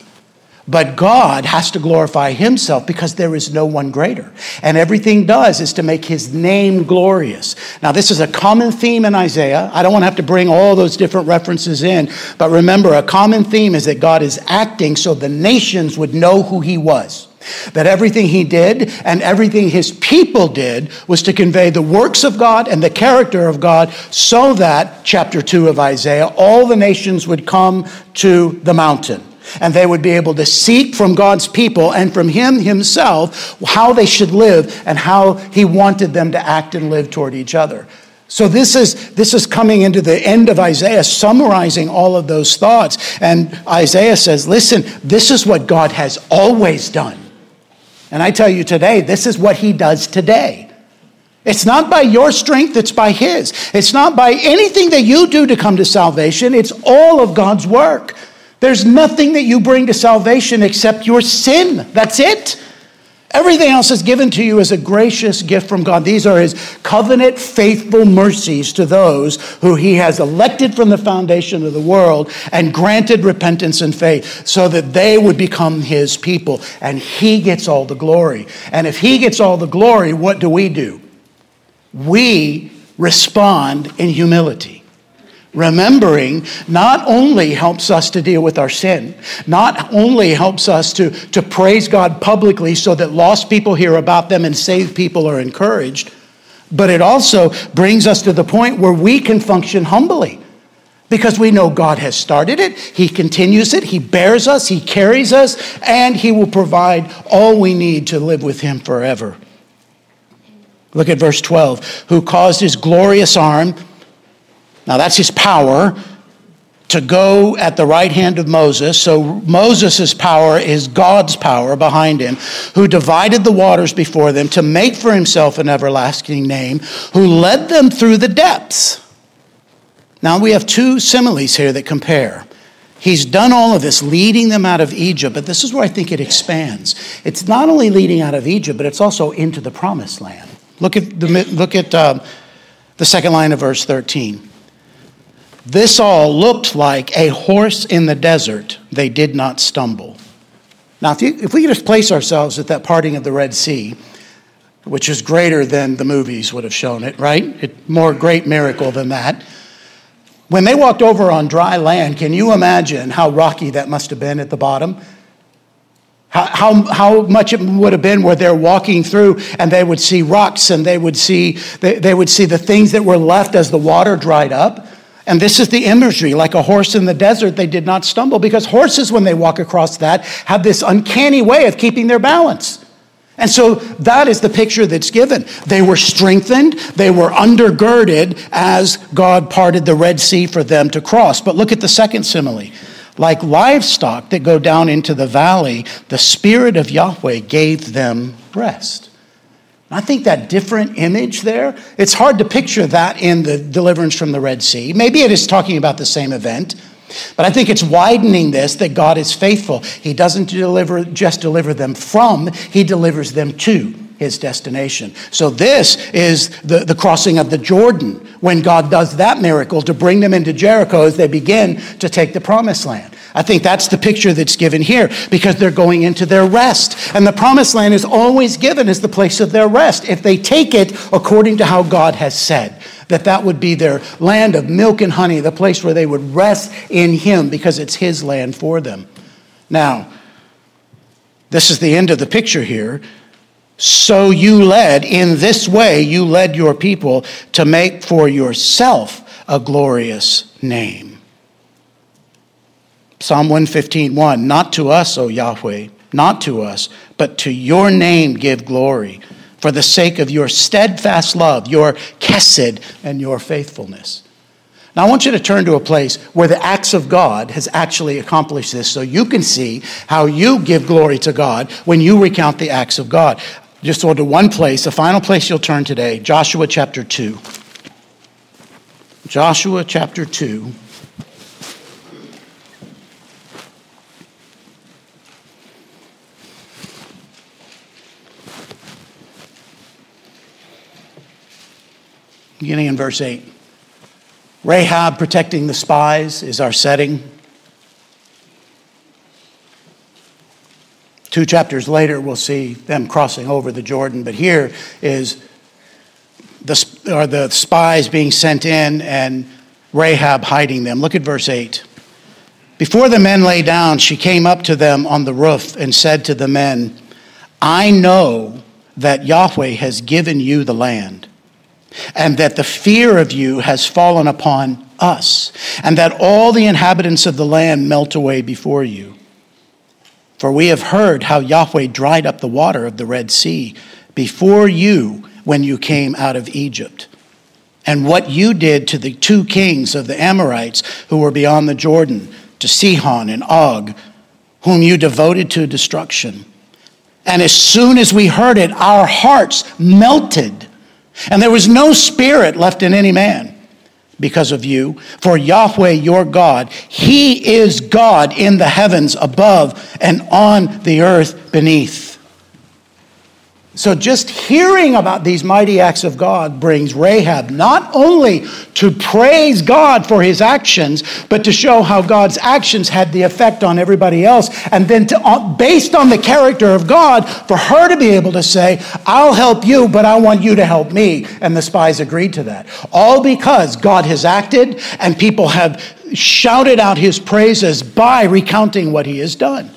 But God has to glorify himself because there is no one greater. And everything does is to make his name glorious. Now, this is a common theme in Isaiah. I don't want to have to bring all those different references in, but remember, a common theme is that God is acting so the nations would know who he was. That everything he did and everything his people did was to convey the works of God and the character of God so that, chapter 2 of Isaiah, all the nations would come to the mountain and they would be able to seek from God's people and from Him Himself how they should live and how He wanted them to act and live toward each other. So this is this is coming into the end of Isaiah summarizing all of those thoughts and Isaiah says listen this is what God has always done. And I tell you today this is what he does today. It's not by your strength, it's by His. It's not by anything that you do to come to salvation, it's all of God's work. There's nothing that you bring to salvation except your sin. That's it. Everything else is given to you as a gracious gift from God. These are His covenant faithful mercies to those who He has elected from the foundation of the world and granted repentance and faith so that they would become His people. And He gets all the glory. And if He gets all the glory, what do we do? We respond in humility. Remembering not only helps us to deal with our sin, not only helps us to, to praise God publicly so that lost people hear about them and saved people are encouraged, but it also brings us to the point where we can function humbly because we know God has started it, He continues it, He bears us, He carries us, and He will provide all we need to live with Him forever. Look at verse 12. Who caused His glorious arm now, that's his power to go at the right hand of Moses. So, Moses' power is God's power behind him, who divided the waters before them to make for himself an everlasting name, who led them through the depths. Now, we have two similes here that compare. He's done all of this, leading them out of Egypt, but this is where I think it expands. It's not only leading out of Egypt, but it's also into the promised land. Look at the, look at, uh, the second line of verse 13. This all looked like a horse in the desert. They did not stumble. Now, if, you, if we could just place ourselves at that parting of the Red Sea, which is greater than the movies would have shown it, right? It, more great miracle than that. When they walked over on dry land, can you imagine how rocky that must have been at the bottom? How, how, how much it would have been where they're walking through and they would see rocks and they would see, they, they would see the things that were left as the water dried up. And this is the imagery like a horse in the desert, they did not stumble because horses, when they walk across that, have this uncanny way of keeping their balance. And so that is the picture that's given. They were strengthened, they were undergirded as God parted the Red Sea for them to cross. But look at the second simile. Like livestock that go down into the valley, the Spirit of Yahweh gave them rest. I think that different image there, it's hard to picture that in the deliverance from the Red Sea. Maybe it is talking about the same event, but I think it's widening this that God is faithful. He doesn't deliver just deliver them from, he delivers them to. his destination. So, this is the, the crossing of the Jordan when God does that miracle to bring them into Jericho as they begin to take the promised land. I think that's the picture that's given here because they're going into their rest. And the promised land is always given as the place of their rest if they take it according to how God has said. That that would be their land of milk and honey, the place where they would rest in Him because it's His land for them. Now, this is the end of the picture here. So you led, in this way, you led your people to make for yourself a glorious name. Psalm 115, 1. Not to us, O Yahweh, not to us, but to your name give glory, for the sake of your steadfast love, your chesed, and your faithfulness. Now, I want you to turn to a place where the acts of God has actually accomplished this so you can see how you give glory to God when you recount the acts of God. Just go to one place, the final place you'll turn today, Joshua chapter 2. Joshua chapter 2. Beginning in verse 8. Rahab protecting the spies is our setting. Two chapters later, we'll see them crossing over the Jordan, but here is the, are the spies being sent in and Rahab hiding them. Look at verse 8. Before the men lay down, she came up to them on the roof and said to the men, I know that Yahweh has given you the land and that the fear of you has fallen upon us, and that all the inhabitants of the land melt away before you. For we have heard how Yahweh dried up the water of the Red Sea before you when you came out of Egypt, and what you did to the two kings of the Amorites who were beyond the Jordan, to Sihon and Og, whom you devoted to destruction. And as soon as we heard it, our hearts melted and there was no spirit left in any man because of you. For Yahweh your God, He is God in the heavens above and on the earth beneath. So, just hearing about these mighty acts of God brings Rahab not only to praise God for his actions, but to show how God's actions had the effect on everybody else. And then, to, uh, based on the character of God, for her to be able to say, I'll help you, but I want you to help me. And the spies agreed to that. All because God has acted and people have shouted out his praises by recounting what he has done.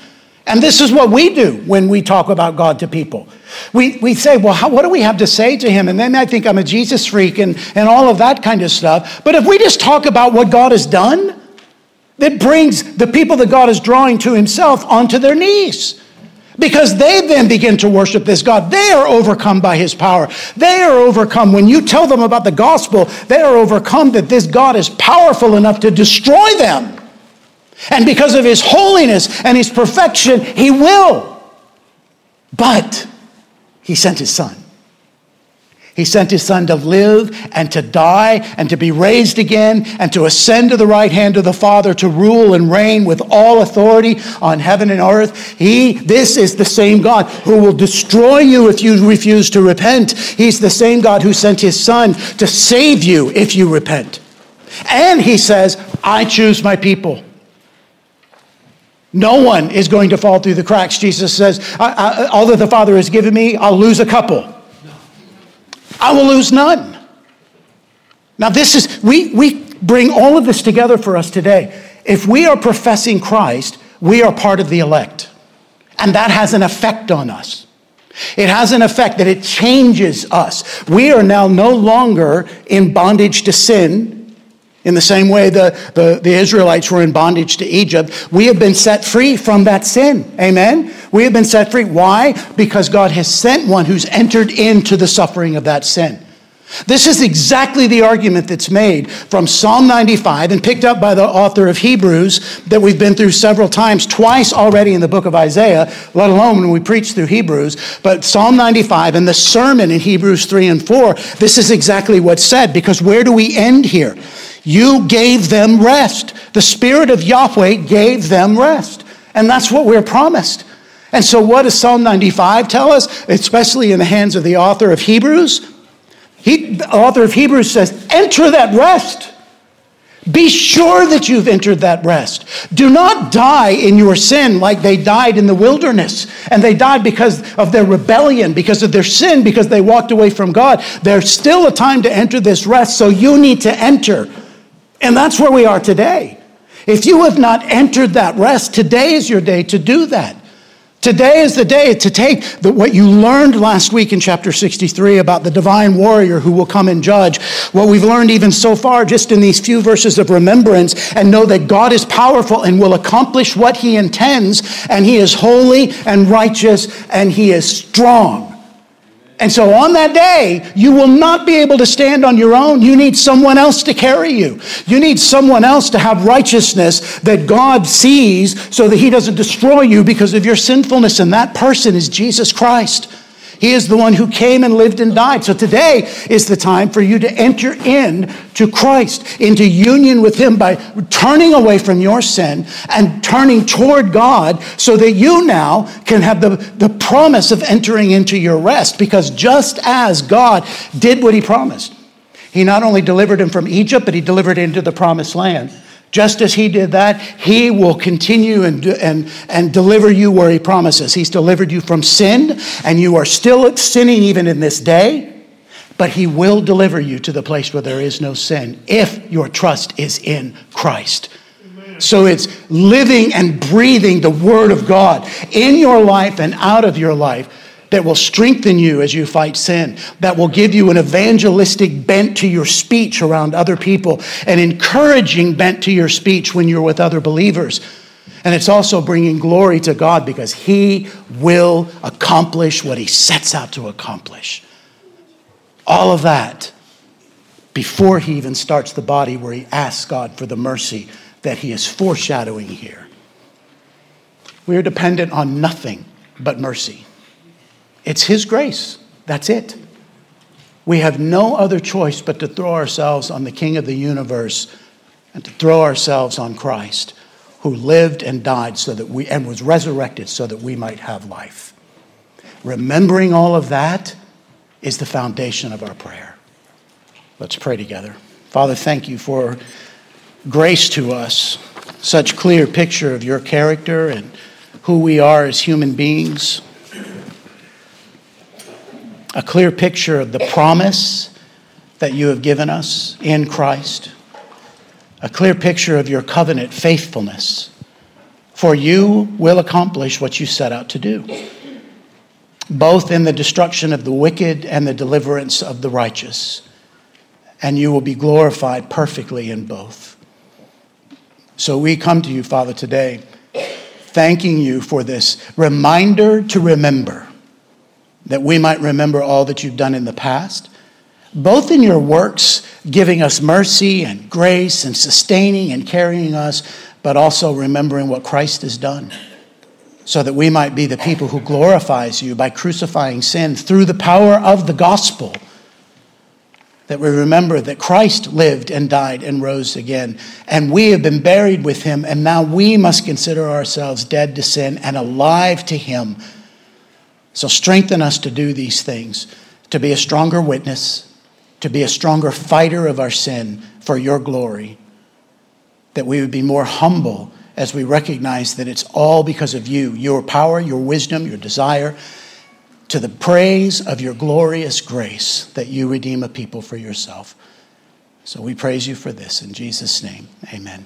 And this is what we do when we talk about God to people. We, we say, well, how, what do we have to say to him? And then I think I'm a Jesus freak and, and all of that kind of stuff. But if we just talk about what God has done, that brings the people that God is drawing to himself onto their knees. Because they then begin to worship this God. They are overcome by his power. They are overcome. When you tell them about the gospel, they are overcome that this God is powerful enough to destroy them. And because of his holiness and his perfection, he will. But he sent his son. He sent his son to live and to die and to be raised again and to ascend to the right hand of the Father to rule and reign with all authority on heaven and earth. He, this is the same God who will destroy you if you refuse to repent. He's the same God who sent his son to save you if you repent. And he says, I choose my people. No one is going to fall through the cracks. Jesus says, I, I, All that the Father has given me, I'll lose a couple. I will lose none. Now, this is, we, we bring all of this together for us today. If we are professing Christ, we are part of the elect. And that has an effect on us. It has an effect that it changes us. We are now no longer in bondage to sin in the same way the, the, the, Israelites were in bondage to Egypt, we have been set free from that sin. Amen? We have been set free. Why? Because God has sent one who's entered into the suffering of that sin. This is exactly the argument that's made from Psalm 95 and picked up by the author of Hebrews that we've been through several times, twice already in the book of Isaiah, let alone when we preach through Hebrews. But Psalm 95 and the sermon in Hebrews 3 and 4, this is exactly what's said because where do we end here? You gave them rest. The Spirit of Yahweh gave them rest. And that's what we're promised. And so, what does Psalm 95 tell us, especially in the hands of the author of Hebrews? He, the author of Hebrews says, Enter that rest. Be sure that you've entered that rest. Do not die in your sin like they died in the wilderness. And they died because of their rebellion, because of their sin, because they walked away from God. There's still a time to enter this rest, so you need to enter. And that's where we are today. If you have not entered that rest, today is your day to do that. Today is the day to take the, what you learned last week in chapter 63 about the divine warrior who will come and judge, what we've learned even so far just in these few verses of remembrance, and know that God is powerful and will accomplish what he intends, and he is holy and righteous and he is strong. And so on that day, you will not be able to stand on your own. You need someone else to carry you. You need someone else to have righteousness that God sees so that He doesn't destroy you because of your sinfulness. And that person is Jesus Christ. He is the one who came and lived and died. So today is the time for you to enter in to Christ, into union with Him by turning away from your sin and turning toward God so that you now can have the, the promise of entering into your rest. Because just as God did what He promised, He not only delivered him from Egypt, but He delivered into the promised land. Just as he did that, he will continue and, and, and deliver you where he promises. He's delivered you from sin, and you are still sinning even in this day, but he will deliver you to the place where there is no sin if your trust is in Christ. So it's living and breathing the Word of God in your life and out of your life that will strengthen you as you fight sin, that will give you an evangelistic bent to your speech around other people, an encouraging bent to your speech when you're with other believers. And it's also bringing glory to God because He will accomplish what He sets out to accomplish. All of that before He even starts the body where He asks God for the mercy that He is foreshadowing here. We are dependent on nothing but mercy. It's His grace. That's it. We have no other choice but to throw ourselves on the King of the universe and to throw ourselves on Christ, who lived and died so that we, and was resurrected so that we might have life. Remembering all of that is the foundation of our prayer. Let's pray together. Father, thank you for grace to us, such clear picture of your character and who we are as human beings a clear picture of the promise that you have given us in Christ, a clear picture of your covenant faithfulness. For you will accomplish what you set out to do, both in the destruction of the wicked and the deliverance of the righteous. And you will be glorified perfectly in both. So we come to you, Father, today, thanking you for this reminder to remember that we might remember all that you've done in the past, both in your works, giving us mercy and grace and sustaining and carrying us, but also remembering what Christ has done, so that we might be the people who glorifies you by crucifying sin through the power of the gospel. That we remember that Christ lived and died and rose again, and we have been buried with him, and now we must consider ourselves dead to sin and alive to him so strengthen us to do these things, to be a stronger witness, to be a stronger fighter of our sin for your glory, that we would be more humble as we recognize that it's all because of you, your power, your wisdom, your desire, to the praise of your glorious grace that you redeem a people for yourself. So we praise you for this in Jesus' name. Amen.